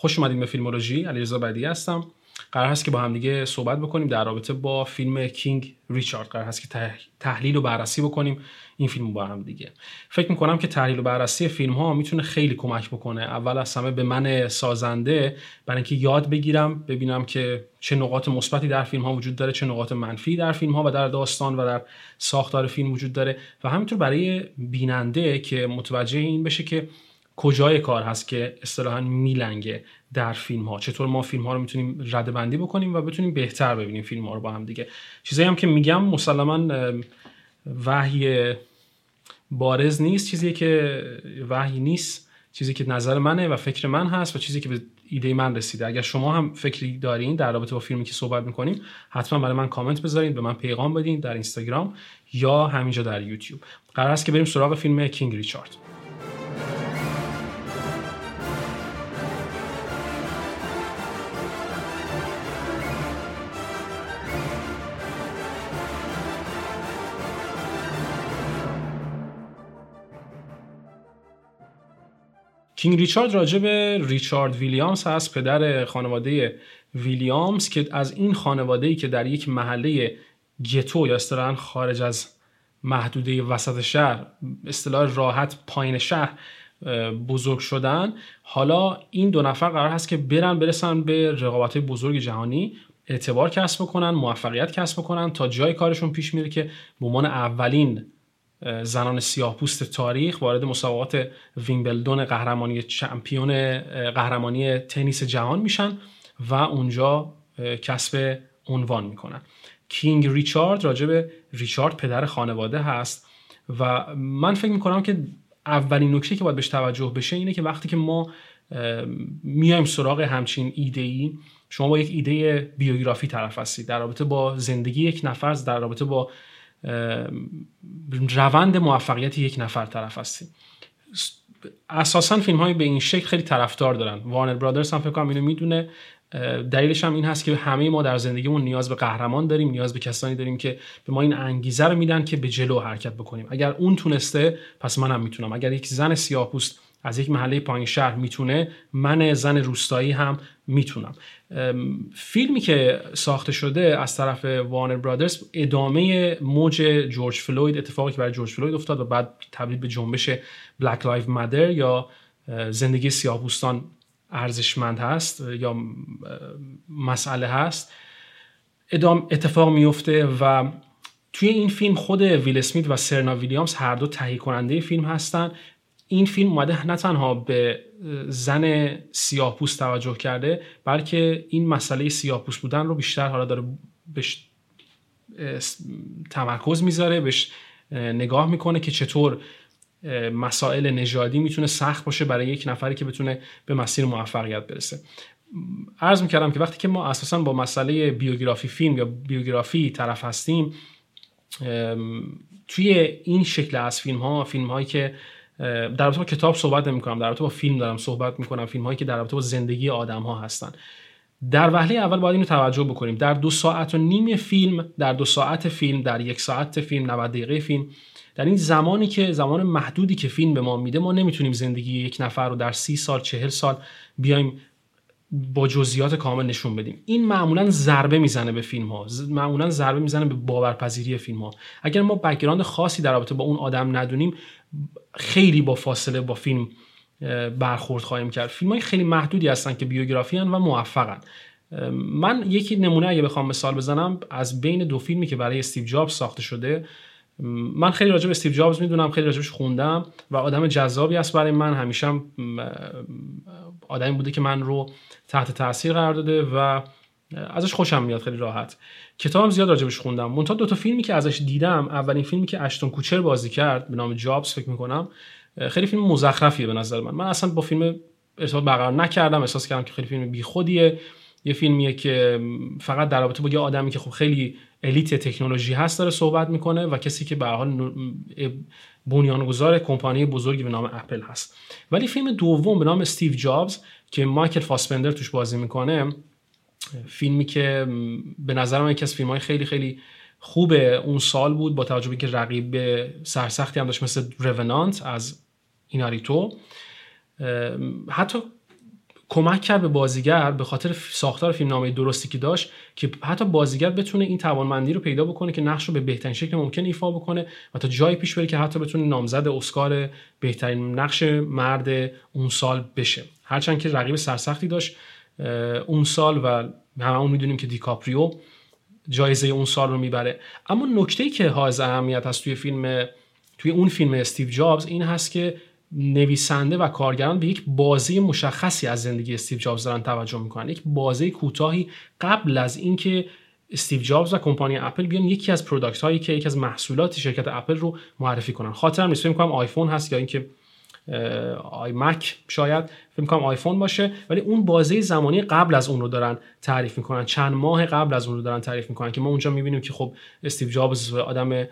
خوش اومدین به فیلمولوژی. علیرضا بدی هستم. قرار هست که با هم دیگه صحبت بکنیم در رابطه با فیلم کینگ ریچارد. قرار هست که تحلیل و بررسی بکنیم این فیلم با هم دیگه. فکر می‌کنم که تحلیل و بررسی فیلم ها می‌تونه خیلی کمک بکنه. اول از همه به من سازنده برای اینکه یاد بگیرم ببینم که چه نقاط مثبتی در فیلم ها وجود داره چه نقاط منفی در فیلم ها و در داستان و در ساختار فیلم وجود داره. و همینطور برای بیننده که متوجه این بشه که کجای کار هست که اصطلاحا میلنگه در فیلم ها چطور ما فیلم ها رو می‌تونیم رده بندی بکنیم و بتونیم بهتر ببینیم فیلم ها رو با هم دیگه؟ چیزایی هم که میگم مسلما وحی بارز نیست چیزی که وحی نیست چیزی که نظر منه و فکر من هست و چیزی که به ایده من رسیده. اگر شما هم فکری دارین در رابطه با فیلمی که صحبت می‌کنیم حتما برای من کامنت بذارین به من پیغام بدین در اینستاگرام یا همینجا در یوتیوب. قرار است که بریم سراغ فیلم کینگ ریچارد. کینگ ریچارد راجع به ریچارد ویلیامز هست پدر خانواده ویلیامز که از این خانواده ای که در یک محله گتو یا اصطلاحا خارج از محدوده وسط شهر اصطلاح راحت پایین شهر بزرگ شدن. حالا این دو نفر قرار هست که برن برسن به رقابت بزرگ جهانی اعتبار کسب بکنن موفقیت کسب بکنن تا جای کارشون پیش میره که به عنوان اولین زنان سیاه پوست تاریخ وارد مسابقات ویمبلدون قهرمانی چمپیون قهرمانی تنیس جهان میشن و اونجا کسب عنوان می‌کنن. کینگ ریچارد راجب ریچارد پدر خانواده هست و من فکر می‌کنم که اولین نکته که باید بهش توجه بشه اینه که وقتی که ما میایم سراغ همچین ایده ای شما با یک ایده بیوگرافی طرف هستید در رابطه با زندگی یک نفر در رابطه با روند موفقیت یک نفر طرف هستیم. اساسا فیلم های به این شکل خیلی طرفدار دارن. وارنر برادرز هم فکر کنم اینو می‌دونه. دلیلش هم این هست که همه ما در زندگیمون نیاز به قهرمان داریم نیاز به کسانی داریم که به ما این انگیزه رو میدن که به جلو حرکت بکنیم. اگر اون تونسته پس منم می‌تونم. اگر یک زن سیاه‌پوست از یک محله پایین شهر می‌تونه من زن روستایی هم می‌تونم. فیلمی که ساخته شده از طرف وانر برادرز ادامه موج جورج فلوید اتفاقی که برای جورج فلوید افتاد و بعد تبدیل به جنبش Black Lives Matter یا زندگی سیاه‌پوستان ارزشمند هست یا مسئله هست. ادام اتفاق میفته و توی این فیلم خود ویل اسمیت و سرنا ویلیامز هر دو تهیه کننده فیلم هستن. این فیلم اومده نه تنها به زن سیاه پوست توجه کرده بلکه این مسئله سیاه پوست بودن رو بیشتر حالا داره بهش تمرکز می‌ذاره بهش نگاه می‌کنه که چطور مسائل نژادی می‌تونه سخت باشه برای یک نفری که بتونه به مسیر موفقیت برسه. عرض می‌کردم که وقتی که ما اساسا با مسئله بیوگرافی فیلم یا بیوگرافی طرف هستیم توی این شکل از فیلم ها فیلم هایی که در رابطه با کتاب صحبت نمی کنم در رابطه با فیلم دارم صحبت می کنم فیلم هایی که در رابطه با زندگی آدم ها هستن. در وهله اول باید اینو توجه بکنیم. در دو ساعت و نیم فیلم در دو ساعت فیلم در یک ساعت فیلم 90 دقیقه فیلم در این زمانی که زمان محدودی که فیلم به ما میده ما نمی‌تونیم زندگی یک نفر رو در سی سال چهل سال بیایم با جزئیات کامل نشون بدیم. این معمولا ضربه می‌زنه به فیلم ها معمولا ضربه می‌زنه به باورپذیری فیلم ها اگر ما background خاصی در رابطه با اون آدم ندونیم خیلی با فاصله با فیلم برخورد خواهیم کرد. فیلم های خیلی محدودی هستن که بیوگرافی و موفقن. من یکی نمونه اگه بخوام مثال بزنم از بین دو فیلمی که برای استیو جابز ساخته شده من خیلی راجع به استیو جابز می‌دونم خیلی راجبش خوندم و آدم جذابی است برای من. همیشه آدمی بوده که من رو تحت تاثیر قرار داده و ازش خوشم میاد خیلی راحت. کتابم زیاد راجبش خوندم. منتها دو تا فیلمی که ازش دیدم اولین فیلمی که اشتون کوچر بازی کرد به نام جابز فکر می‌کنم خیلی فیلم مزخرفیه به نظر من. من اصلا با فیلم ارتباط برقرار نکردم احساس کردم که خیلی فیلم بیخودیه. یه فیلمیه که فقط در رابطه با یه آدمی که خب خیلی الیت تکنولوژی هست داره صحبت می‌کنه و کسی که به حال بنیانگذار کمپانی بزرگی به نام اپل هست. ولی فیلم دوم به نام استیو جابز که مایکل فاسپندر توش بازی می‌کنه فیلمی که به نظر من یکی از فیلم های خیلی خیلی خوب اون سال بود با توجه که رقیب سرسختی هم داشت مثل رونانت از ایناریتو. حتی کمک کرد به بازیگر به خاطر ساختار فیلمنامه درستی که داشت که حتی بازیگر بتونه این توانمندی رو پیدا بکنه که نقش رو به بهترین شکل ممکن ایفا بکنه و تا جایی پیش بره که حتی بتونه نامزد اسکار بهترین نقش مرد اون سال بشه. هرچند که رقیب سرسختی داشت اون سال و هممون می‌دونیم که دیکاپریو جایزه اون سال رو می‌بره. اما نکته که حائز اهمیت هست توی فیلم توی اون فیلم استیو جابز این هست که نویسنده و کارگردان به یک بازه مشخصی از زندگی استیو جابز دارن توجه می‌کنن. یک بازه کوتاهی قبل از اینکه استیو جابز و کمپانی اپل بیان یکی از product هایی که یکی از محصولات شرکت اپل رو معرفی کنن. خاطرم نیست. فکر کنم آیفون هست یا اینکه آی مک شاید فکر کنم آیفون باشه ولی اون بازه زمانی قبل از اون رو دارن تعریف می‌کنن. چند ماه قبل از اون رو دارن تعریف می‌کنن که ما اونجا می‌بینیم که خب استیو جابز آدم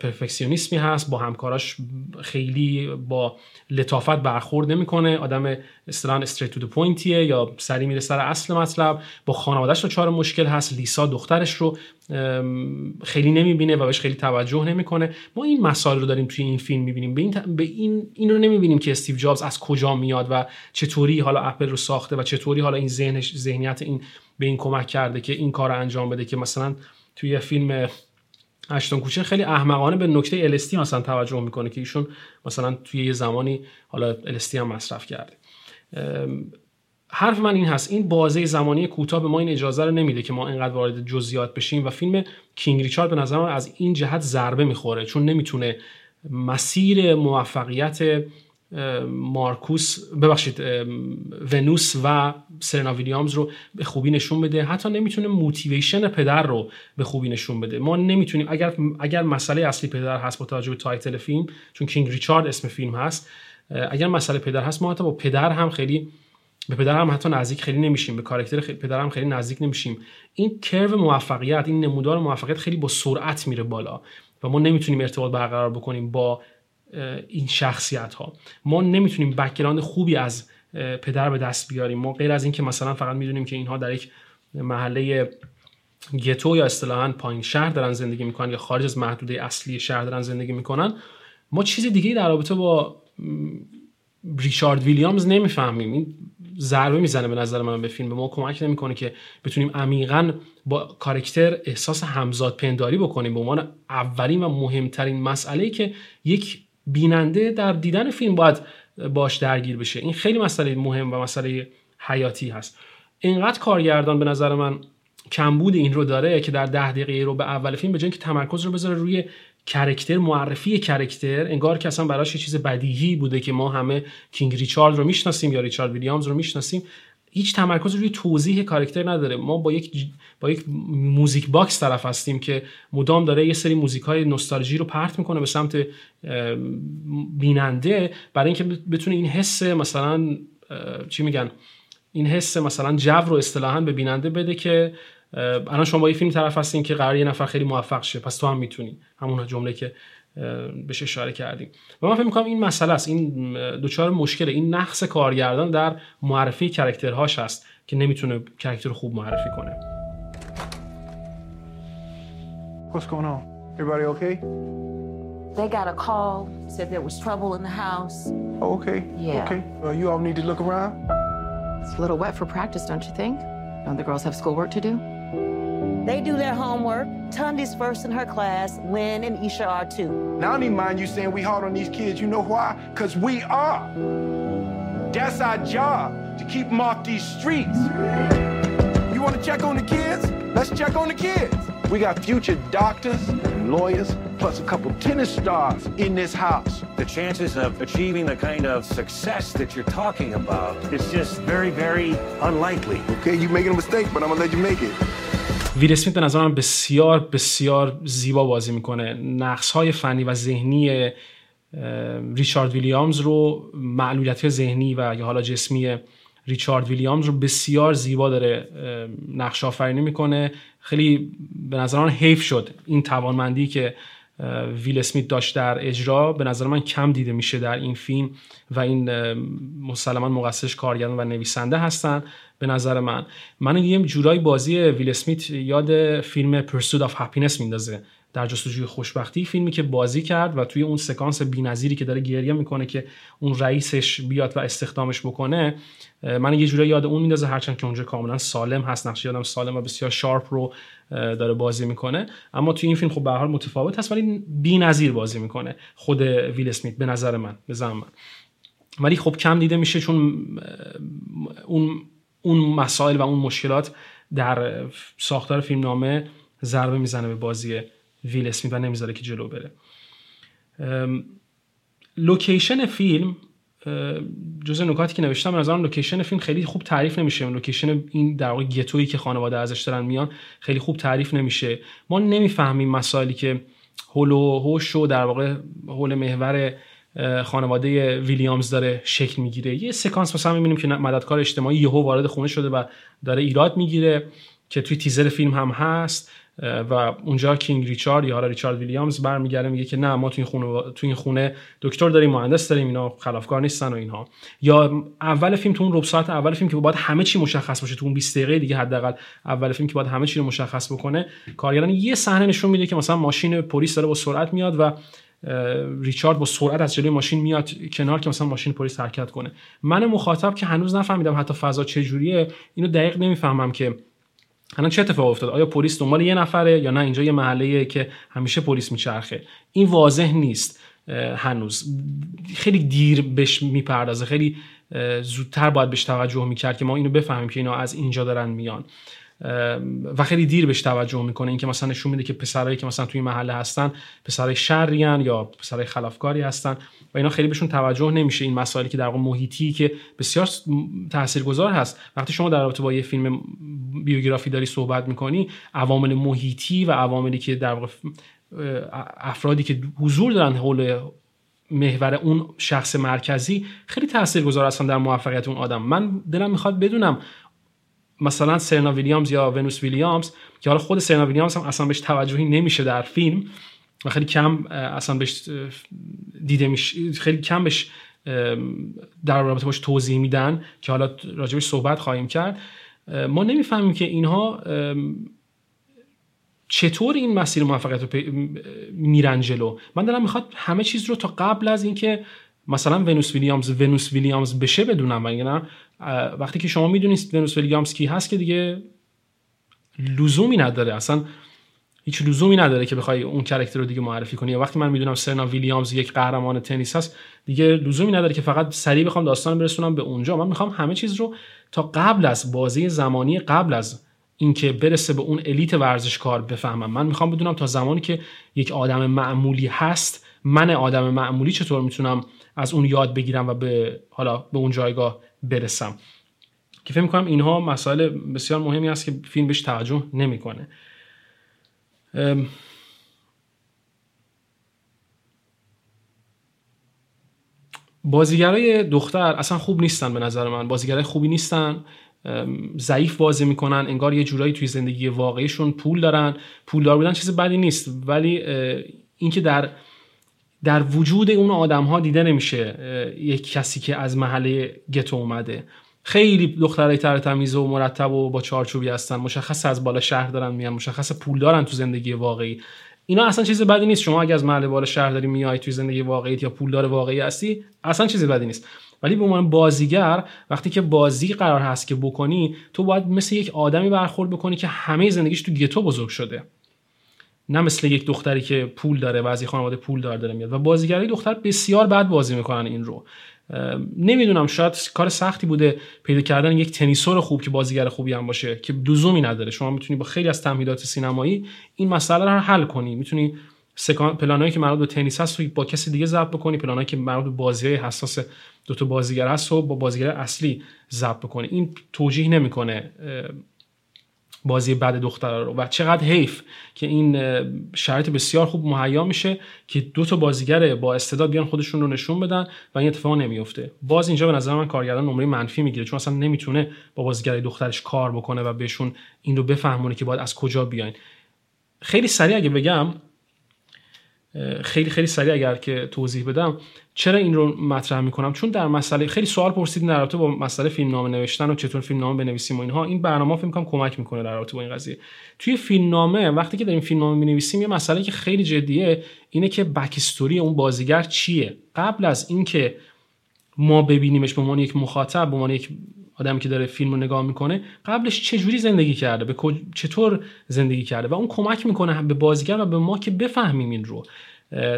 پرفکسیونیسمی هست با همکاراش خیلی با لطافت برخورد نمی‌کنه. آدم اصطلاحا straight to pointیه یا سریع میره سر اصل مطلب. با خانوادهش دچار مشکل هست. لیسا دخترش رو خیلی نمی‌بینه و بهش خیلی توجه نمی‌کنه. ما این مسائل رو داریم توی این فیلم می‌بینیم. به این به این این رو نمی‌بینیم که استیو جابز از کجا میاد و چطوری حالا اپل رو ساخته و چطوری حالا این ذهنش ذهنیت این به این کمک کرده که این کار انجام بده که مثلا توی فیلم اشتون کوچه خیلی احمقانه به نکته الستی مثلا توجه می‌کنه که ایشون مثلا توی یه زمانی حالا الستی هم مصرف کرده. حرف من این هست این بازه زمانی کوتاه به ما این اجازه رو نمیده که ما اینقدر وارد جزئیات بشیم و فیلم کینگ ریچارد به نظر من از این جهت ضربه می‌خوره چون نمی‌تونه مسیر موفقیت مارکوس ببخشید ونوس و سرنا ویلیامز رو به خوبی نشون بده. حتی نمی‌تونه motivation پدر رو به خوبی نشون بده. ما نمی‌تونیم اگر اگر مسئله اصلی پدر هست با توجه به title فیلم چون کینگ ریچارد اسم فیلم هست اگر مسئله پدر هست ما حتی با پدر هم خیلی به پدر هم حتی نزدیک خیلی نمیشیم به کاراکتر پدر هم خیلی نزدیک نمیشیم. این curve موفقیت این نمودار موفقیت خیلی با سرعت میره بالا و ما نمی‌تونیم ارتباط برقرار بکنیم با این شخصیت ها ما نمی‌تونیم background خوبی از پدر به دست بیاریم. ما غیر از اینکه مثلا فقط می‌دونیم که اینها در یک محله گتو یا اصطلاحا پایین شهر دارن زندگی می‌کنن یا خارج از محدوده اصلی شهر دارن زندگی می‌کنن ما چیز دیگه در رابطه با ریچارد ویلیامز نمی‌فهمیم. این ضربه می‌زنه به نظر من به فیلم. به ما کمک نمی‌کنه که بتونیم عمیقا با کاراکتر احساس همزاد پنداری بکنیم. به عنوان اولین و مهمترین مسئله که یک بیننده در دیدن فیلم باید باش درگیر بشه. این خیلی مسئله مهم و مسئله حیاتی هست. اینقدر کارگردان به نظر من کمبود این رو داره که در ده دقیقه رو به اول فیلم به که تمرکز رو بذاره روی کاراکتر معرفی کاراکتر انگار که اصلا براش یه چیز بدیهی بوده که ما همه King Richard رو می‌شناسیم یا ریچارد ویلیامز رو می‌شناسیم. هیچ تمرکز روی توضیح کاراکتر نداره. ما با یک با یک music box طرف هستیم که مدام داره یه سری موزیک های نوستالژی رو پرت می‌کنه به سمت بیننده. برای اینکه بتونه این حس مثلا چی میگن؟ این حس مثلا جو رو اصطلاحا به بیننده بده که الان شما با یه فیلم طرف هستین که قرار یه نفر خیلی موفق شه پس تو هم می‌تونی. همون جمله که بهش اشاره کردیم و من فکر می‌کنم این مسئله است این دچار مشکل این نقص کارگردان در معرفی کاراکترهاش هست که نمی‌تونه کاراکتر خوب معرفی کنه What's going on? Everybody okay? They got a call, said there was trouble in the house. Oh, okay. Yeah. Okay. Uh, you all need to look around. It's a little wet for practice, don't you think? Don't the girls have schoolwork to do? They do their homework. Tundi's first in her class. Lynn and Isha are too. Now, I don't even mind you saying we hard on these kids. You know why? Because we are. That's our job, to keep them off these streets. You want to check on the kids? Let's check on the kids. We got future doctors and lawyers, plus a couple tennis stars in this house. The chances of achieving the kind of success that you're talking about is just very, very unlikely. Okay, you're making a mistake, but I'm gonna let you make it. ویل اسمیت به نظرم بسیار بسیار زیبا بازی می‌کنه. نقص های فنی و ذهنی ریچارد ویلیامز رو معلولیت ذهنی و یا حالا جسمی ریچارد ویلیامز رو بسیار زیبا داره نقش آفرینی می‌کنه. خیلی به نظر من حیف شد این توانمندی که ویل اسمیت داشت در اجرا به نظر من کم دیده میشه در این فیلم و این مسلما مقصرش کارگردان و نویسنده هستن به نظر من. من یه جورایی بازی ویل اسمیت یاد فیلم Pursuit of Happyness میندازه. در جستجوی خوشبختی فیلمی که بازی کرد و توی اون سکانس بی‌نظیری که داره گریه می‌کنه که اون رئیسش بیاد و استخدامش بکنه من یه جوری یاد اون میندازه هرچند که اونجا کاملا سالم هست نقش یادم سالم و بسیار شارپ رو داره بازی می‌کنه. اما توی این فیلم خب به حال متفاوت هست ولی بی‌نظیر بازی می‌کنه. خود ویل اسمیت به نظر من به زعم من. ولی خب کم دیده میشه چون اون اون مسائل و اون مشکلات در ساختار فیلمنامه ضربه می‌زنه به بازی ویل اسمیت و نمی‌ذاره که جلو بره. لوکیشن فیلم جز نکاتی که نوشتم از لوکیشن فیلم خیلی خوب تعریف نمیشه. لوکیشن این در واقع گتویی که خانواده ازش دارن میان خیلی خوب تعریف نمیشه. ما نمی‌فهمیم مسائلی که حول و حوش و در واقع حول محور خانواده ویلیامز داره شکل می‌گیره. یه سکانس مثلا می‌بینیم که مددکار اجتماعی یهو وارد خونه شده و داره ایراد می‌گیره. که توی تیزر فیلم هم هست و اونجا کینگ ریچارد یا حالا ریچارد ویلیامز برمیگرده میگه که نه ما تو این خونه تو این خونه دکتر داریم مهندس داریم اینا خلافکار نیستن و اینها. یا اول فیلم تو اون ربع ساعت اول فیلم که باید همه چی مشخص باشه تو اون 20 دقیقه دیگه حداقل اول فیلم که باید همه چی رو مشخص بکنه کارگردان یه صحنه نشون میده که مثلا ماشین پلیس داره با سرعت میاد و ریچارد با سرعت از جلوی ماشین میاد کنار که مثلا ماشین پلیس حرکت کنه. من مخاطب که هنوز نفهمیدم حتی فضا چه جوریه اینو دقیق نمی‌فهمم که الان چه اتفاق افتاد؟ آیا پلیس دنبال یه نفره یا نه؟ اینجا یه محله که همیشه پلیس میچرخه. این واضح نیست هنوز. خیلی دیر بهش می‌پردازه. خیلی زودتر باید بهش توجه می‌کرد که ما اینو بفهمیم که اینا از اینجا دارن میان. و خیلی دیر بهش توجه می‌کنه. اینکه مثلا نشون میده که پسرایی که مثلا توی محله هستن پسرای شریان یا پسرای خلافکاری هستن و اینا خیلی بهشون توجه نمیشه این مسائلی که در واقع محیطی که بسیار تاثیرگذار هست. وقتی شما در رابطه با یه فیلم بیوگرافی داری صحبت می‌کنی عوامل محیطی و عواملی که در واقع افرادی که حضور دارن حول محور اون شخص مرکزی خیلی تاثیرگذار هستن در موفقیت اون آدم. من دلم می‌خواد بدونم مثلا سرنا ویلیامز یا ونوس ویلیامز که حالا خود سرنا ویلیامز هم اصلا بهش توجهی نمیشه در فیلم و خیلی کم اصلا بهش دیده میشه خیلی کم بهش در رابطه باش توضیح میدن که حالا راجبش صحبت خواهیم کرد. ما نمی‌فهمیم که اینها چطور این مسیر موفقیت رو میرن جلو. من دارم می‌خواد همه چیز رو تا قبل از اینکه مثلا ونوس ویلیامز ونوس ویلیامز بشه بدونم و وقتی که شما می‌دونید ونوس ویلیامز کی هست که دیگه لزومی نداره اصلا هیچ لزومی نداره که بخوای اون کرکتر رو دیگه معرفی کنی. وقتی من می‌دونم سرنا ویلیامز یک قهرمان تنیس هست دیگه لزومی نداره که فقط سریع بخوام داستان برسونم به اونجا. من می‌خوام همه چیز رو تا قبل از بازی زمانی قبل از اینکه برسه به اون الیت ورزشکار بفهمم. من می‌خوام بدونم تا زمانی که یک آدم معمولی هست من آدم معمولی چطور می‌تونم از اون یاد بگیرم و به حالا به اون جایگاه برسم. که فکر می‌کنم اینها مسائل بسیار مهمی است که فیلم بهش توجه نمی‌کنه. بازیگرای دختر اصلا خوب نیستن به نظر من. بازیگرای خوبی نیستن. ضعیف بازی می‌کنن. انگار یه جورایی توی زندگی واقعیشون پول دارن. پولدار بودن چیز بدی نیست. ولی اینکه در در وجود اون آدم ها دیده نمیشه یک کسی که از محله گتو اومده. خیلی دخترای تر تمیز و مرتب و با چارچوبی هستن مشخص از بالا شهر دارن میان مشخص پول دارن تو زندگی واقعی. اینا اصلا چیز بدی نیست. شما اگه از محله بالا شهر داری میای توی زندگی واقعی یا پولدار واقعی هستی اصلا چیز بدی نیست. ولی به عنوان بازیگر وقتی که بازی قرار هست که بکنی تو باید مثل یک آدمی برخورد بکنی که همه زندگیش تو گتو بزرگ شده. نه مثل یک دختری که پول داره و از خانواده پول دار داره میاد. و بازیگرای دختر بسیار بد بازی می‌کنن این رو. نمی‌دونم شاید کار سختی بوده پیدا کردن یک تنیسور خوب که بازیگر خوبی هم باشه که لزومی نداره. شما می‌تونی با خیلی از تمهیدات سینمایی این مسئله رو حل کنی. می‌تونی سکان پلانایی که مربوط به تنیس هست رو با کسی دیگه ضبط بکنی پلانایی که مربوط به بازی حساس دو تا بازیگر هست رو با بازیگر اصلی ضبط بکنی. این توجیه نمی‌کنه. بازی بعد دختر رو. و چقدر حیف که این شرایط بسیار خوب مهیا میشه که دو تا بازیگر با استعداد بیان خودشون رو نشون بدن و این اتفاق نمیفته. باز اینجا به نظر من کارگردان نمره منفی می‌گیره چون اصلا نمی‌تونه با بازیگر دخترش کار بکنه و بهشون این رو بفهمونه که باید از کجا بیاین. خیلی سریع اگه بگم خیلی خیلی سریع اگر که توضیح بدم چرا این رو مطرح می‌کنم؟ چون در مسئله خیلی سوال پرسیدین در رابطه با مسئله فیلمنامه نوشتن و چطور فیلمنامه بنویسیم و اینها. این برنامه فکر کنم کمک می‌کنه در رابطه با این قضیه. توی فیلمنامه وقتی که داریم فیلمنامه می‌نویسیم یه مسئله که خیلی جدیه اینه که بک استوری اون بازیگر چیه. قبل از اینکه ما ببینیمش به عنوان یک مخاطب به عنوان یک آدمی که داره فیلم رو نگاه می‌کنه قبلش چه جوری زندگی کرده؟ به چطور زندگی کرده؟ و اون کمک می‌کنه به بازیگر و به ما که بفهمیم این رو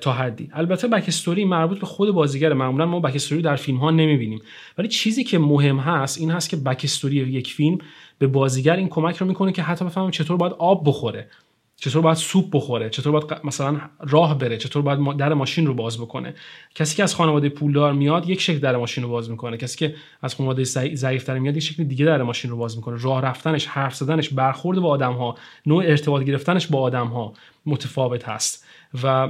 تا حدی. البته بک استوری مربوط به خود بازیگر معمولا ما بک استوری در فیلم ها نمی‌بینیم. ولی چیزی که مهم هست این هست که بک استوری یک فیلم به بازیگر این کمک رو می‌کنه که حتی بفهمه چطور باید آب بخوره. چطور باید سوپ بخوره چطور باید مثلا راه بره چطور باید در ماشین رو باز بکنه. کسی که از خانواده پولدار میاد یک شکل در ماشین رو باز می‌کنه. کسی که از خانواده ضعیف میاد یک شکل دیگه در ماشین رو باز می‌کنه. راه رفتنش حرف زدنش برخورد با آدم ها نوع ارتباط گرفتنش با آدم ها متفاوت هست. و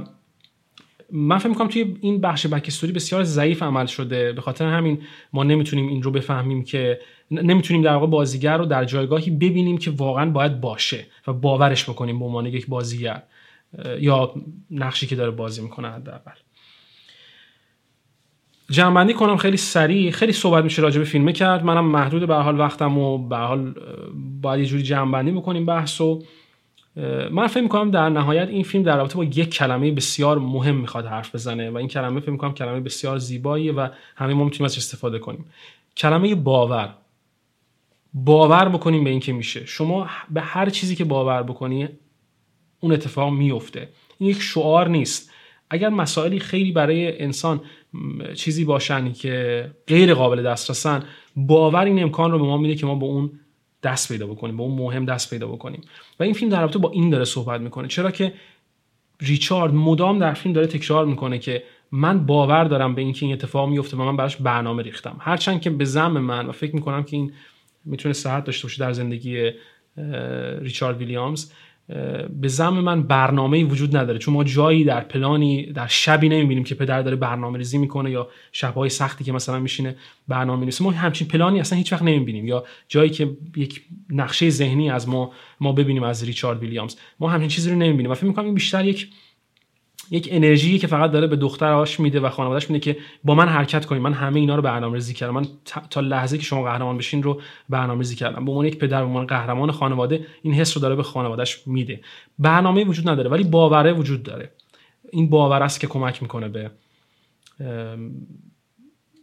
من فکر می‌کنم توی این بخش بکستوری بسیار ضعیف عمل شده. به خاطر همین ما نمی‌تونیم این رو بفهمیم که نمی‌تونیم در واقع بازیگر رو در جایگاهی ببینیم که واقعا باید باشه و باورش بکنیم به عنوان یک بازیگر یا نقشی که داره بازی می‌کنه حداقل. جمعبندی کنم خیلی سریع. خیلی صحبت میشه راجع به فیلمه کرد. منم محدود به حال وقتم و به حال باید یه جوری جمعبندی بکنیم بحثو من فکر می‌کنم در نهایت این فیلم در رابطه با یک کلمه بسیار مهم می‌خواد حرف بزنه و این کلمه فکر می‌کنم کلمه بسیار زیباییه و همه ما می‌تونیم ازش استفاده کنیم. کلمه باور. باور بکنیم به این که میشه. شما به هر چیزی که باور بکنی اون اتفاق میفته. این یک شعار نیست. اگر مسائلی خیلی برای انسان چیزی باشن که غیر قابل دسترسن باور این امکان رو به ما میده که ما به اون دست پیدا بکنیم به اون مهم دست پیدا بکنیم. و این فیلم در رابطه با این داره صحبت می‌کنه. چرا که ریچارد مدام در فیلم داره تکرار می‌کنه که من باور دارم به اینکه این اتفاق میفته و من براش برنامه ریختم. هرچند که به زم من و فکر می‌کنم که این می‌تونه صحت داشته باشه در زندگی ریچارد ویلیامز. به زم من برنامه وجود نداره چون ما جایی در پلانی در شبی نمی‌بینیم که پدر داره برنامه ریزی می‌کنه یا شبهای سختی که مثلا میشینه برنامه میریزه ما همچین پلانی اصلا هیچ وقت نمی‌بینیم یا جایی که یک نقشه ذهنی از ما ما ببینیم از ریچارد ویلیامز. ما همچین چیزی رو نمی‌بینیم و فکر می‌کنم این بیشتر یک یک انرژی که فقط داره به دخترش میده و خانوادهش میده که با من حرکت کنید من همه اینا رو برنامه‌ریزی کردم. من تا لحظه که شما قهرمان بشین رو برنامه‌ریزی کردم. به عنوان یک پدر به عنوان قهرمان خانواده این حس رو داره به خانوادهش میده. برنامه وجود نداره ولی باوره وجود داره. این باور است که کمک می‌کنه به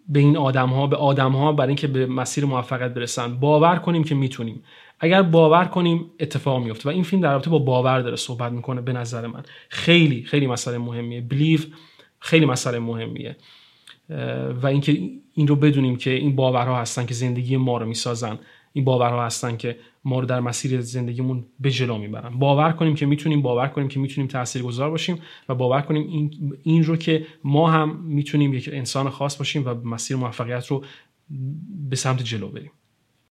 به این آدم ها به آدم ها برای اینکه به مسیر موفقیت برسن. باور کنیم که می‌تونیم. اگر باور کنیم اتفاق میفته و این فیلم در رابطه با باور داره صحبت می‌کنه به نظر من. خیلی خیلی مسئله مهمیه. بلیو خیلی مسئله مهمیه. و اینکه این رو بدونیم که این باورها هستن که زندگی ما رو می‌سازن. این باورها هستن که ما رو در مسیر زندگیمون به جلو می‌برن. باور کنیم که می‌تونیم باور کنیم که می‌تونیم تاثیرگذار باشیم و باور کنیم این, این رو که ما هم می‌تونیم یک انسان خاص باشیم و مسیر موفقیت رو به سمت جلو بریم.